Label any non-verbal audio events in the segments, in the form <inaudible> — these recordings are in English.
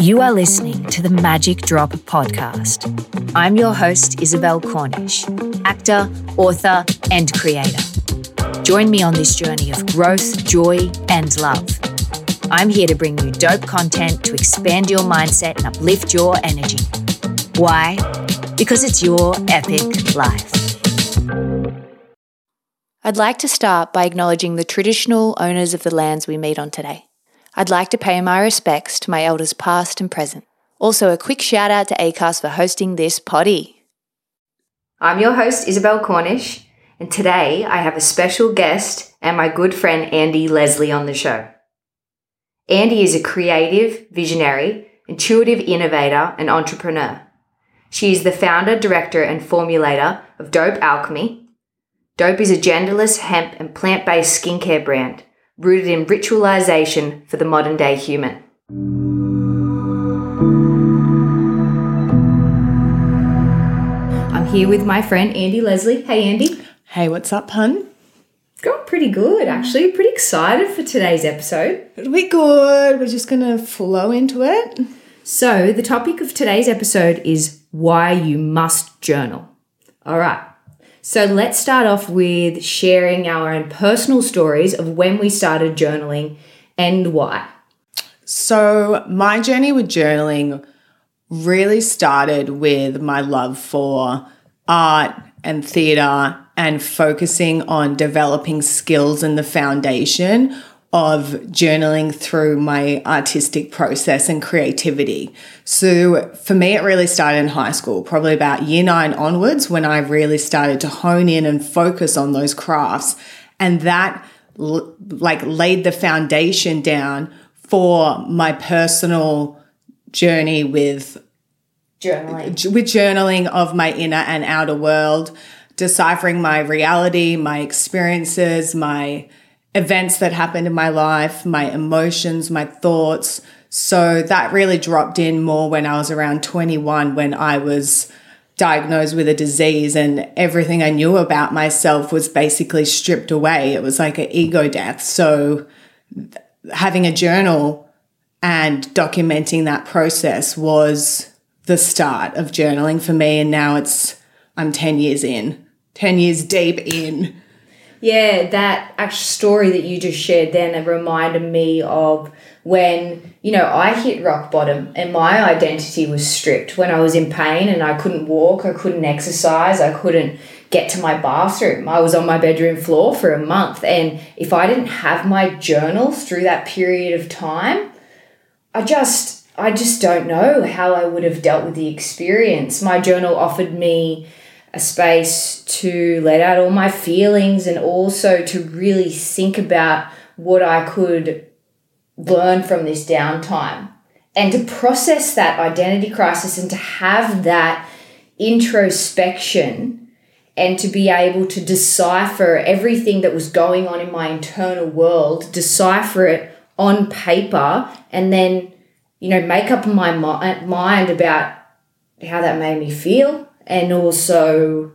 You are listening to the Magic Drop podcast. I'm your host, Isabelle Cornish, actor, author, and creator. Join me on this journey of growth, joy, and love. I'm here to bring you dope content to expand your mindset and uplift your energy. Why? Because it's your epic life. I'd like to start by acknowledging the traditional owners of the lands we meet on today. I'd like to pay my respects to my elders past and present. Also, a quick shout out to ACAST for hosting this potty. I'm your host, Isabelle Cornish, and today I have a special guest and my good friend Andie Leslie on the show. Andie is a creative, visionary, intuitive innovator, and entrepreneur. She is the founder, director, and formulator of Dope Alchemy. Dope is a genderless hemp and plant based skincare brand rooted in ritualization for the modern day human. I'm here with my friend Andie Leslie. Hey, Andie. Hey, what's up, hun? Got pretty good, actually. Pretty excited for today's episode. It'll be good. We're just going to flow into it. So, the topic of today's episode is why you must journal. All right. So let's start off with sharing our own personal stories of when we started journaling and why. So, my journey with journaling really started with my love for art and theatre and focusing on developing skills in the foundation of journaling through my artistic process and creativity. So for me, it really started in high school, probably about year nine onwards, when I really started to hone in and focus on those crafts. And that like laid the foundation down for my personal journey with journaling with journaling of my inner and outer world deciphering my reality my experiences my events that happened in my life, my emotions, my thoughts. So that really dropped in more when I was around 21 when I was diagnosed with a disease and everything I knew about myself was basically stripped away. It was like an ego death. So having a journal and documenting that process was the start of journaling for me and now it's I'm 10 years in. 10 years deep in yeah, that actual story that you just shared then it reminded me of when, you know, I hit rock bottom and my identity was stripped when I was in pain and I couldn't walk, I couldn't exercise, I couldn't get to my bathroom. I was on my bedroom floor for a month. And if I didn't have my journal through that period of time, I just I just don't know how I would have dealt with the experience. My journal offered me a space to let out all my feelings and also to really think about what I could learn from this downtime. And to process that identity crisis and to have that introspection and to be able to decipher everything that was going on in my internal world, decipher it on paper, and then, you know, make up my mind about how that made me feel, and also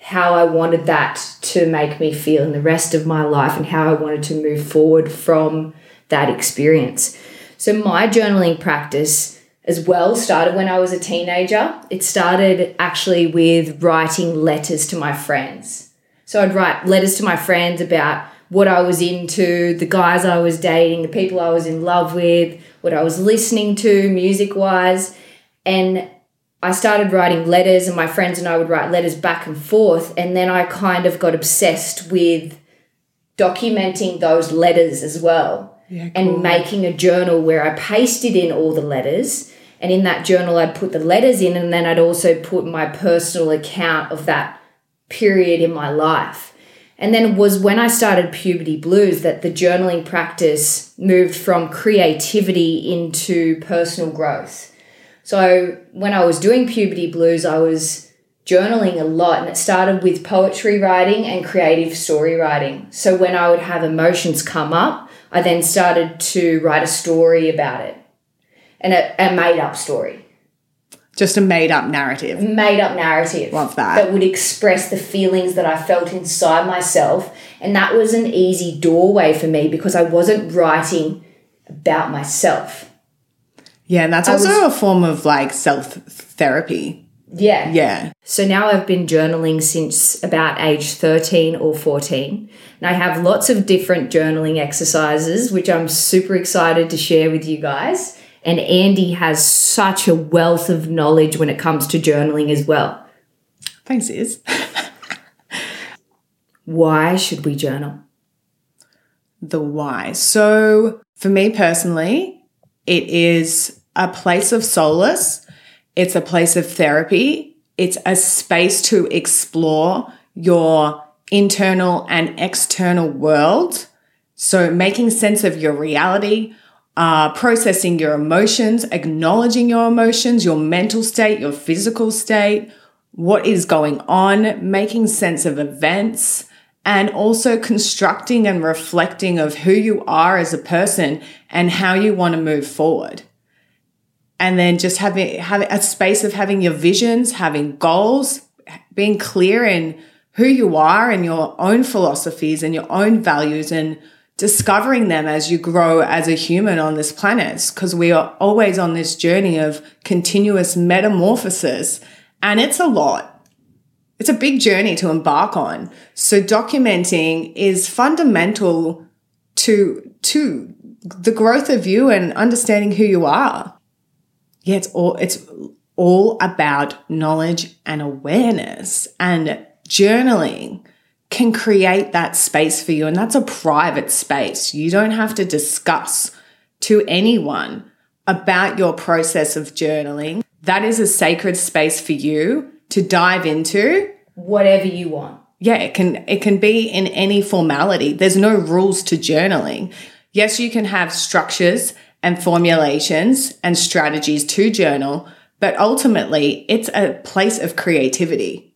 how I wanted that to make me feel in the rest of my life and how I wanted to move forward from that experience. So, my journaling practice as well started when I was a teenager. It started actually with writing letters to my friends. So, I'd write letters to my friends about what I was into, the guys I was dating, the people I was in love with, what I was listening to music wise. And I started writing letters, and my friends and I would write letters back and forth. And then I kind of got obsessed with documenting those letters as well yeah, cool. and making a journal where I pasted in all the letters. And in that journal, I'd put the letters in, and then I'd also put my personal account of that period in my life. And then it was when I started Puberty Blues that the journaling practice moved from creativity into personal growth. So when I was doing puberty blues, I was journaling a lot and it started with poetry writing and creative story writing. So when I would have emotions come up, I then started to write a story about it and a, a made up story. Just a made up narrative. Made up narrative. Love that. That would express the feelings that I felt inside myself. And that was an easy doorway for me because I wasn't writing about myself. Yeah, and that's I also was- a form of like self therapy. Yeah. Yeah. So now I've been journaling since about age 13 or 14. And I have lots of different journaling exercises, which I'm super excited to share with you guys. And Andie has such a wealth of knowledge when it comes to journaling as well. Thanks, Iz. <laughs> Why should we journal? the why. So, for me personally, it is a place of solace, it's a place of therapy, it's a space to explore your internal and external world. So, making sense of your reality, uh, processing your emotions, acknowledging your emotions, your mental state, your physical state, what is going on, making sense of events, and also constructing and reflecting of who you are as a person and how you want to move forward. And then just having having a space of having your visions, having goals, being clear in who you are and your own philosophies and your own values and discovering them as you grow as a human on this planet because we are always on this journey of continuous metamorphosis and it's a lot it's a big journey to embark on. So documenting is fundamental to to the growth of you and understanding who you are. Yeah, it's all it's all about knowledge and awareness and journaling can create that space for you and that's a private space. You don't have to discuss to anyone about your process of journaling. That is a sacred space for you to dive into Whatever you want. yeah it can it can be in any formality there's no rules to journaling yes you can have structures and formulations and strategies to journal but ultimately it's a place of creativity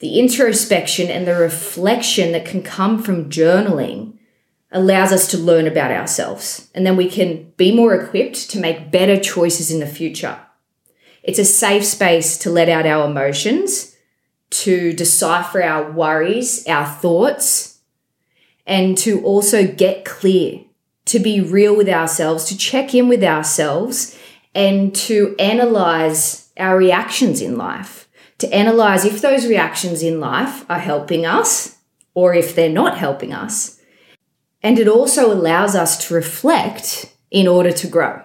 The introspection and the reflection that can come from journaling allows us to learn about ourselves and then we can be more equipped to make better choices in the future. It's a safe space to let out our emotions, to decipher our worries, our thoughts, and to also get clear, to be real with ourselves, to check in with ourselves, and to analyze our reactions in life, to analyze if those reactions in life are helping us or if they're not helping us. And it also allows us to reflect in order to grow.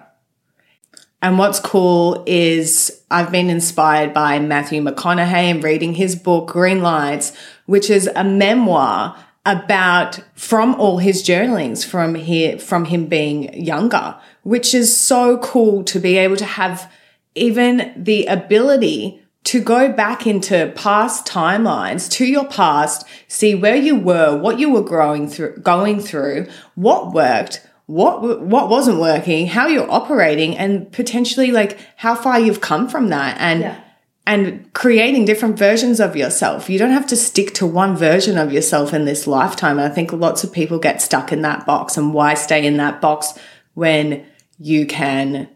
And what's cool is I've been inspired by Matthew McConaughey and reading his book, Green Lights, which is a memoir about from all his journalings from here, from him being younger, which is so cool to be able to have even the ability to go back into past timelines to your past, see where you were, what you were growing through, going through, what worked, what what wasn't working, how you're operating, and potentially like how far you've come from that, and Yeah. And creating different versions of yourself. You don't have to stick to one version of yourself in this lifetime. I think lots of people get stuck in that box, and why stay in that box when you can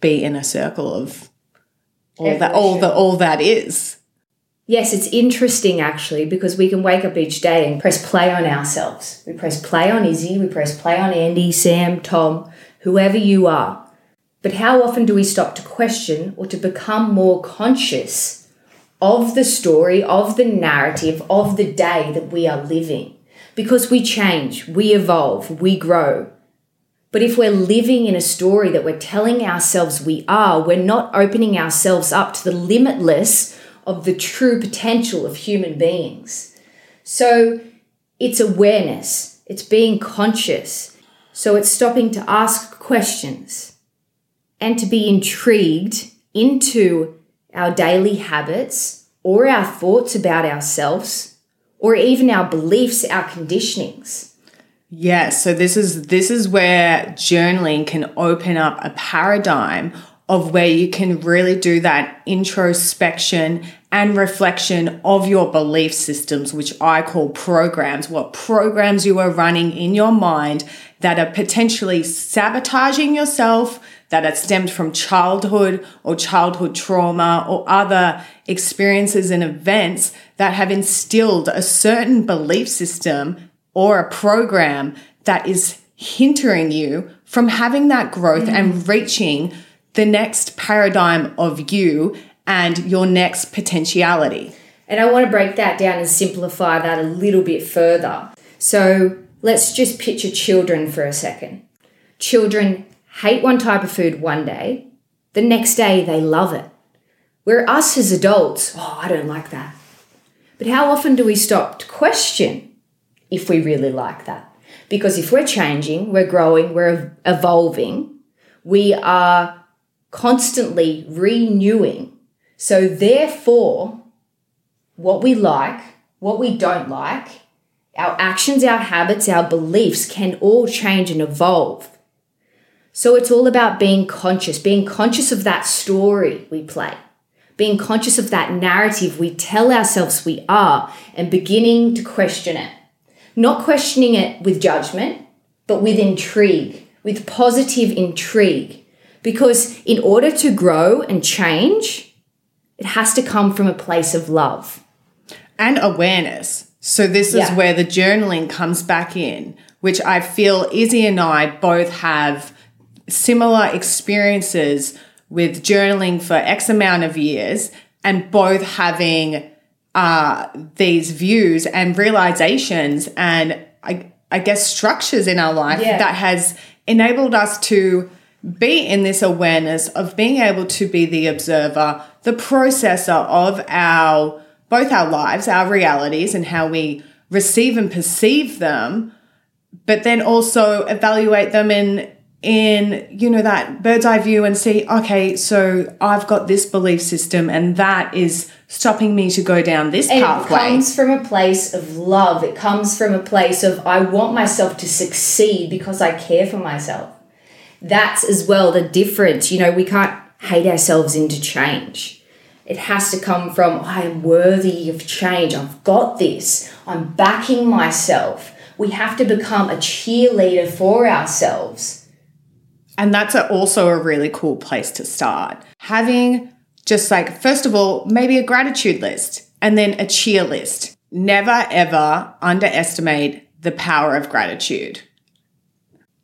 be in a circle of all that all the all that is. Yes, it's interesting actually because we can wake up each day and press play on ourselves. We press play on Izzy, we press play on Andie, Sam, Tom, whoever you are. But how often do we stop to question or to become more conscious of the story, of the narrative, of the day that we are living? Because we change, we evolve, we grow. But if we're living in a story that we're telling ourselves we are, we're not opening ourselves up to the limitless of the true potential of human beings. So it's awareness, it's being conscious. So it's stopping to ask questions and to be intrigued into our daily habits or our thoughts about ourselves or even our beliefs, our conditionings. Yeah, so this is this is where journaling can open up a paradigm of where you can really do that introspection and reflection of your belief systems, which I call programs, what programs you are running in your mind that are potentially sabotaging yourself, that are stemmed from childhood or childhood trauma or other experiences and events that have instilled a certain belief system or a program that is hindering you from having that growth and mm. reaching the next paradigm of you and your next potentiality. And I want to break that down and simplify that a little bit further. So let's just picture children for a second. Children hate one type of food one day, the next day they love it. Where us as adults, oh, I don't like that. But how often do we stop to question if we really like that? Because if we're changing, we're growing, we're evolving, we are constantly renewing. So, therefore, what we like, what we don't like, our actions, our habits, our beliefs can all change and evolve. So it's all about being conscious, being conscious of that story we play, being conscious of that narrative we tell ourselves we are, and beginning to question it. Not questioning it with judgment, but with intrigue, with positive intrigue. Because in order to grow and change, it has to come from a place of love and awareness. So, this is Yeah. where the journaling comes back in, which I feel Izzy and I both have similar experiences with journaling for X amount of years and both having uh, these views and realizations and I, I guess structures in our life Yeah. that has enabled us to be in this awareness of being able to be the observer, the processor of our both our lives, our realities, and how we receive and perceive them, but then also evaluate them in in you know that bird's eye view and see okay so i've got this belief system and that is stopping me to go down this And pathway it comes from a place of love. It comes from a place of I want myself to succeed because I care for myself. That's as well the difference. You know, we can't hate ourselves into change. It has to come from I am worthy of change. I've got this. I'm backing myself. We have to become a cheerleader for ourselves. And that's a, also a really cool place to start. Having just like, first of all, maybe a gratitude list and then a cheer list. Never ever underestimate the power of gratitude.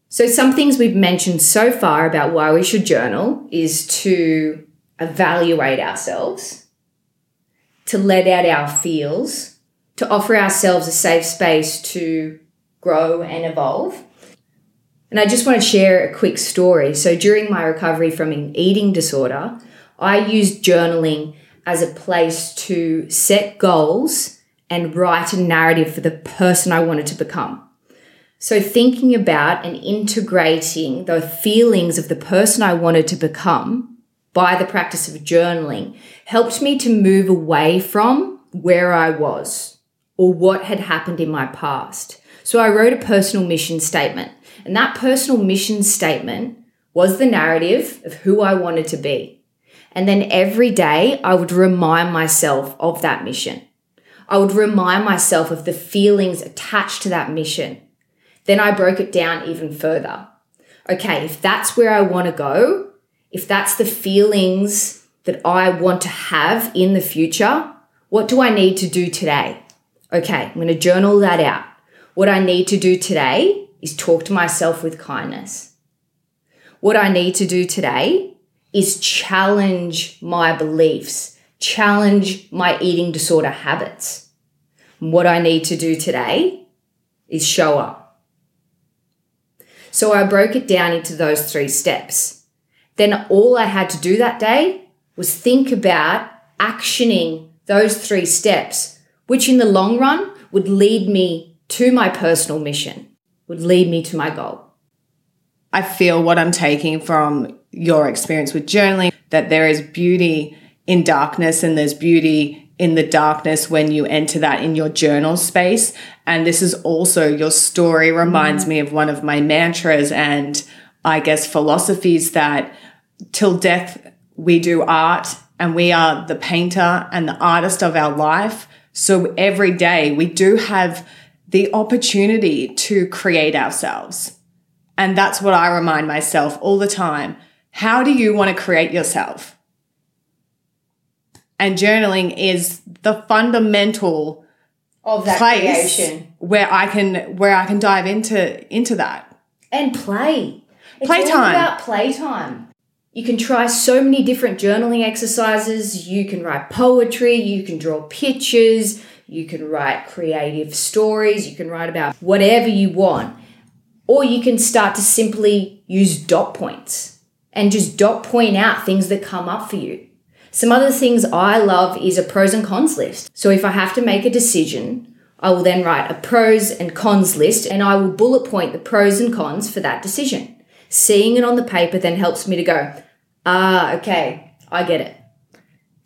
So, some things we've mentioned so far about why we should journal is to evaluate ourselves, to let out our feels, to offer ourselves a safe space to grow and evolve. And I just want to share a quick story. So, during my recovery from an eating disorder, I used journaling as a place to set goals and write a narrative for the person I wanted to become. So, thinking about and integrating the feelings of the person I wanted to become by the practice of journaling helped me to move away from where I was or what had happened in my past. So, I wrote a personal mission statement, and that personal mission statement was the narrative of who I wanted to be. And then every day I would remind myself of that mission. I would remind myself of the feelings attached to that mission. Then I broke it down even further. Okay, if that's where I want to go, if that's the feelings that I want to have in the future, what do I need to do today? Okay, I'm going to journal that out. What I need to do today is talk to myself with kindness. What I need to do today is challenge my beliefs, challenge my eating disorder habits. What I need to do today is show up. So I broke it down into those three steps. Then all I had to do that day was think about actioning those three steps, which in the long run would lead me to my personal mission, would lead me to my goal. I feel what I'm taking from your experience with journaling that there is beauty in darkness and there's beauty in the darkness when you enter that in your journal space. And this is also your story reminds me of one of my mantras and I guess philosophies that till death we do art and we are the painter and the artist of our life. So every day we do have the opportunity to create ourselves. And that's what I remind myself all the time. How do you want to create yourself? And journaling is the fundamental Of that place creation. where I can where I can dive into into that. And play. It's Playtime. all about playtime. You can try so many different journaling exercises. You can write poetry, you can draw pictures, you can write creative stories, you can write about whatever you want. Or you can start to simply use dot points and just dot point out things that come up for you. Some other things I love is a pros and cons list. So if I have to make a decision, I will then write a pros and cons list and I will bullet point the pros and cons for that decision. Seeing it on the paper then helps me to go, ah, okay, I get it.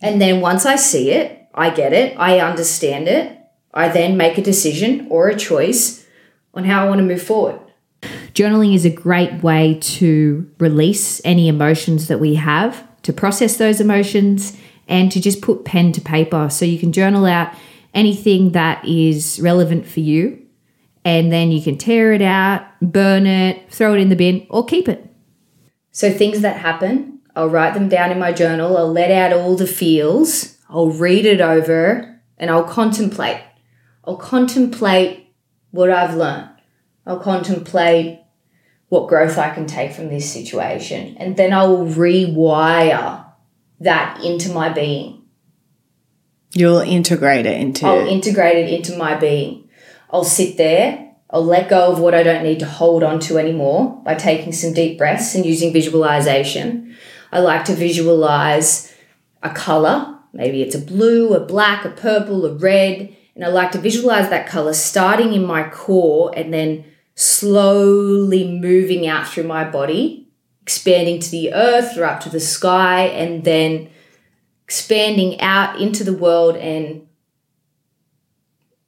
And then once I see it, I get it, I understand it, I then make a decision or a choice on how I want to move forward. Journaling is a great way to release any emotions that we have, to process those emotions, and to just put pen to paper. So you can journal out anything that is relevant for you, and then you can tear it out, burn it, throw it in the bin, or keep it. So things that happen, I'll write them down in my journal, I'll let out all the feels, I'll read it over, and I'll contemplate. I'll contemplate what I've learned. I'll contemplate what growth I can take from this situation. And then I will rewire that into my being. You'll integrate it into. I'll integrate it into my being. I'll sit there. I'll let go of what I don't need to hold on to anymore by taking some deep breaths and using visualization. I like to visualize a color. Maybe it's a blue, a black, a purple, a red. And I like to visualize that color starting in my core and then slowly moving out through my body, expanding to the earth or up to the sky, and then expanding out into the world and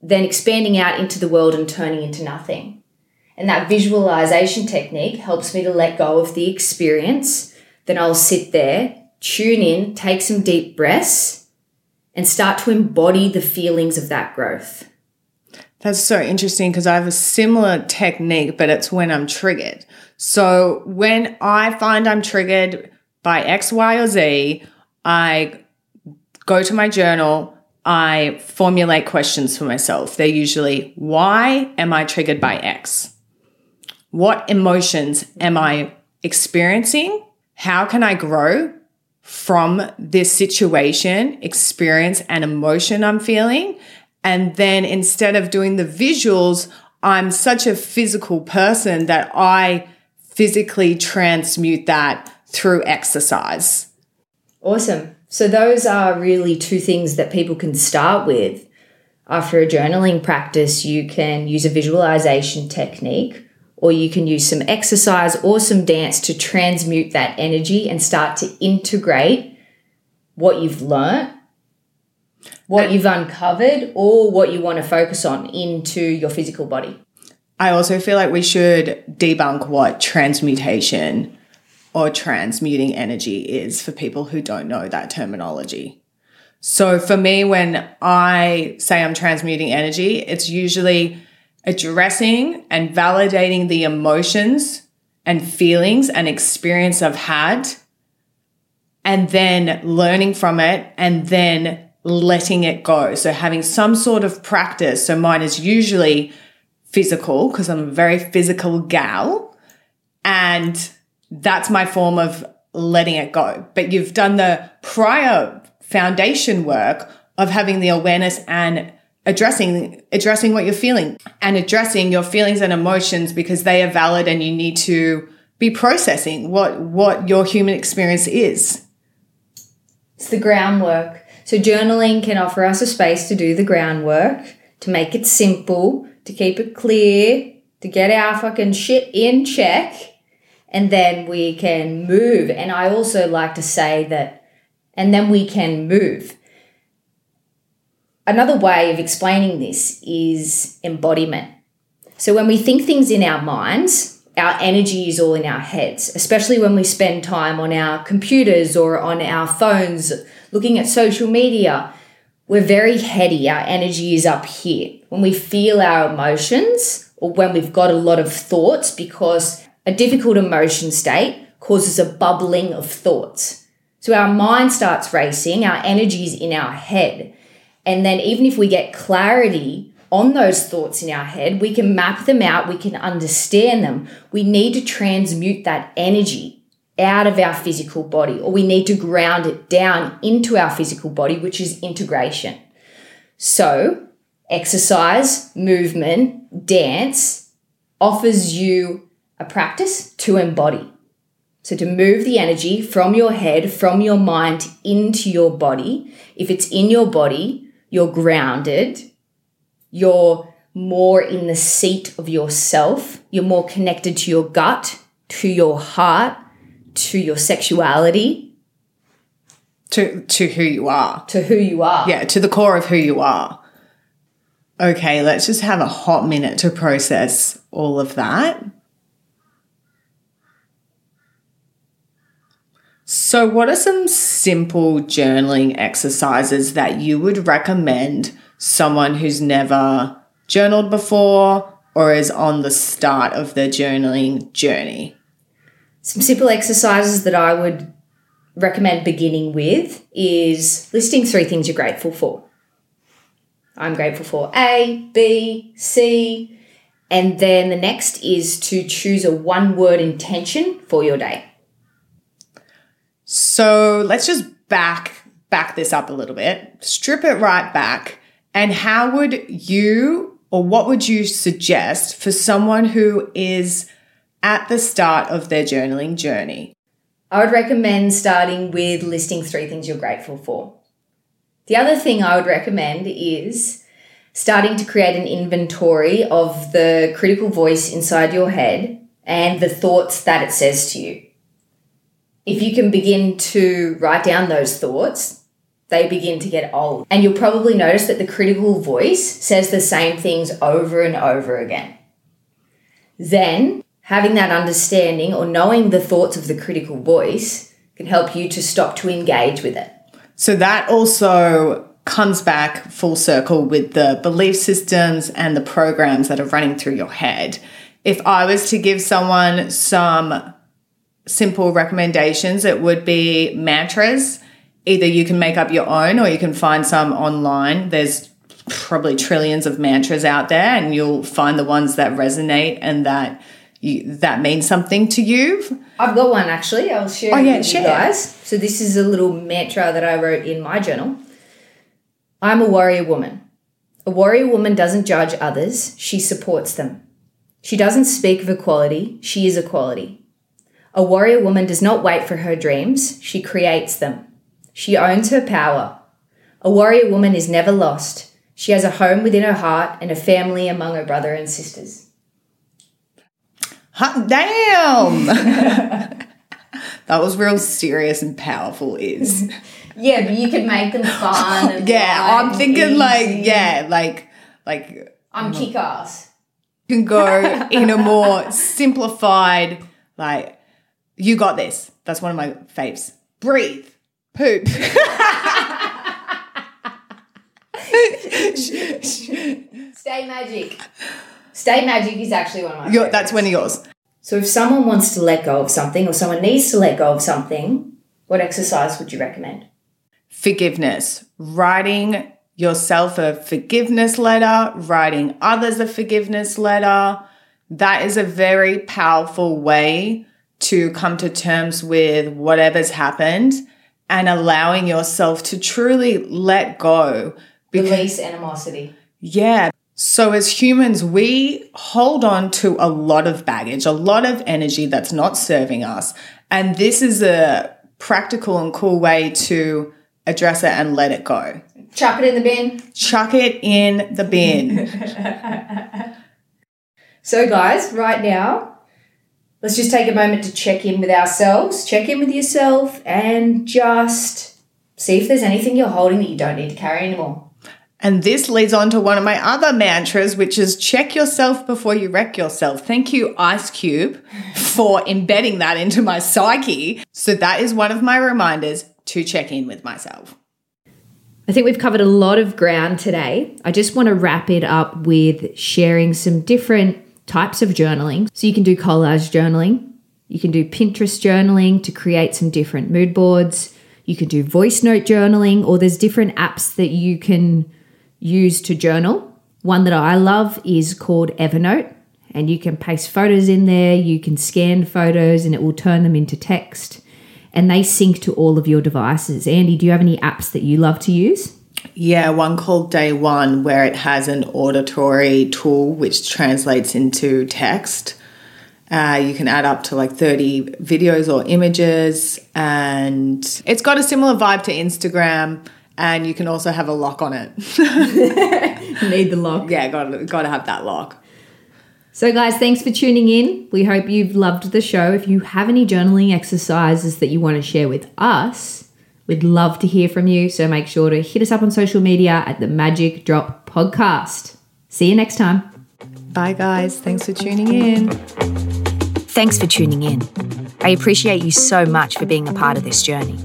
then expanding out into the world and turning into nothing. And that visualization technique helps me to let go of the experience. Then I'll sit there, tune in, take some deep breaths, and start to embody the feelings of that growth. That's so interesting because I have a similar technique, but it's when I'm triggered. So when I find I'm triggered by X, Y, or Z, I go to my journal, I formulate questions for myself. They're usually, why am I triggered by X? What emotions am I experiencing? How can I grow from this situation, experience, and emotion I'm feeling? And then instead of doing the visuals, I'm such a physical person that I physically transmute that through exercise. Awesome. So, those are really two things that people can start with. After a journaling practice, you can use a visualization technique, or you can use some exercise or some dance to transmute that energy and start to integrate what you've learnt what you've uncovered or what you want to focus on into your physical body. I also feel like we should debunk what transmutation or transmuting energy is for people who don't know that terminology. So for me, when I say I'm transmuting energy, it's usually addressing and validating the emotions and feelings and experience I've had, and then learning from it, and then letting it go. So having some sort of practice. So mine is usually physical because I'm a very physical gal. And that's my form of letting it go. But you've done the prior foundation work of having the awareness and addressing addressing what you're feeling and addressing your feelings and emotions because they are valid and you need to be processing what what your human experience is. It's the groundwork. So journaling can offer us a space to do the groundwork, to make it simple, to keep it clear, to get our fucking shit in check, and then we can move. And I also like to say that, and then we can move. Another way of explaining this is embodiment. So when we think things in our minds, our energy is all in our heads, especially when we spend time on our computers or on our phones looking at social media, we're very heady. Our energy is up here. When we feel our emotions or when we've got a lot of thoughts, because a difficult emotion state causes a bubbling of thoughts. So our mind starts racing, our energy is in our head. And then, even if we get clarity on those thoughts in our head, we can map them out, we can understand them. We need to transmute that energy out of our physical body, or we need to ground it down into our physical body, which is integration. So, exercise, movement, dance offers you a practice to embody. So, to move the energy from your head, from your mind into your body. If it's in your body, you're grounded, you're more in the seat of yourself, you're more connected to your gut, to your heart, to your sexuality, To to who you are. to who you are. Yeah, to the core of who you are. Okay, let's just have a hot minute to process all of that. So, what are some simple journaling exercises that you would recommend someone who's never journaled before or is on the start of their journaling journey? Some simple exercises that I would recommend beginning with is listing three things you're grateful for. I'm grateful for A, B, C, and then the next is to choose a one word intention for your day. So let's just back back this up a little bit, strip it right back. And how would you or what would you suggest for someone who is at the start of their journaling journey? I would recommend starting with listing three things you're grateful for. The other thing I would recommend is starting to create an inventory of the critical voice inside your head and the thoughts that it says to you. If you can begin to write down those thoughts, they begin to get old. And you'll probably notice that the critical voice says the same things over and over again. Then, having that understanding or knowing the thoughts of the critical voice can help you to stop to engage with it. So that also comes back full circle with the belief systems and the programs that are running through your head. If I was to give someone some simple recommendations, it would be mantras. Either you can make up your own or you can find some online. There's probably trillions of mantras out there and you'll find the ones that resonate and that you, that mean something to you. I've got one actually. I'll share Oh, yeah, with share. you guys. So this is a little mantra that I wrote in my journal. I'm a warrior woman. A warrior woman doesn't judge others, she supports them. She doesn't speak of equality, she is equality. A warrior woman does not wait for her dreams, she creates them. She owns her power. A warrior woman is never lost. She has a home within her heart and a family among her brother and sisters. Hot damn! <laughs> that was real serious and powerful, is. <laughs> Yeah, but you could make them fun. <laughs> Yeah, I'm thinking like, yeah, like, like I'm kick ass. you can go in a more simplified, like, you got this. That's one of my faves. Breathe, poop. <laughs> Stay magic. Stay magic is actually one of my. Your- that's one of yours. So if someone wants to let go of something, or someone needs to let go of something, what exercise would you recommend? Forgiveness. Writing yourself a forgiveness letter, writing others a forgiveness letter. That is a very powerful way to come to terms with whatever's happened and allowing yourself to truly let go. Because, Release animosity. yeah. So, as humans, we hold on to a lot of baggage, a lot of energy that's not serving us. And this is a practical and cool way to address it and let it go. Chuck it in the bin. Chuck it in the bin. <laughs> So, guys, right now, let's just take a moment to check in with ourselves, check in with yourself, and just see if there's anything you're holding that you don't need to carry anymore. and this leads on to one of my other mantras, which is check yourself before you wreck yourself. Thank you, Ice Cube, <laughs> for embedding that into my psyche. So, that is one of my reminders to check in with myself. I think we've covered a lot of ground today. I just want to wrap it up with sharing some different types of journaling. So you can do collage journaling, you can do Pinterest journaling to create some different mood boards, you can do voice note journaling, or there's different apps that you can use to journal. One that I love is called Evernote, and you can paste photos in there, you can scan photos, and it will turn them into text. And they sync to all of your devices. Andie, do you have any apps that you love to use? Yeah, one called Day One, where it has an auditory tool which translates into text. Uh, you can add up to like 30 videos or images, and it's got a similar vibe to Instagram. And you can also have a lock on it. <laughs> Need the lock. yeah, got got to have that lock. So, guys, thanks for tuning in. We hope you've loved the show. If you have any journaling exercises that you want to share with us, we'd love to hear from you. So, make sure to hit us up on social media at the Magic Drop Podcast. See you next time. Bye, guys. Thanks for tuning in. Thanks for tuning in. I appreciate you so much for being a part of this journey.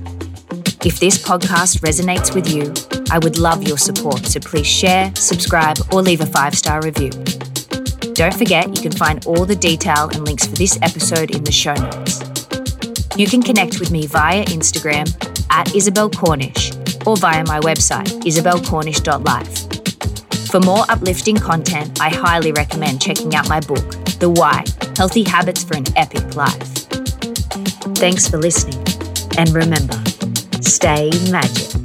If this podcast resonates with you, I would love your support, so please share, subscribe, or leave a five star review. Don't forget, you can find all the detail and links for this episode in the show notes. You can connect with me via Instagram at Isabelle Cornish or via my website, isabellecornish.life. For more uplifting content, I highly recommend checking out my book, The Why Healthy Habits for an Epic Life. Thanks for listening, and remember, stay magic.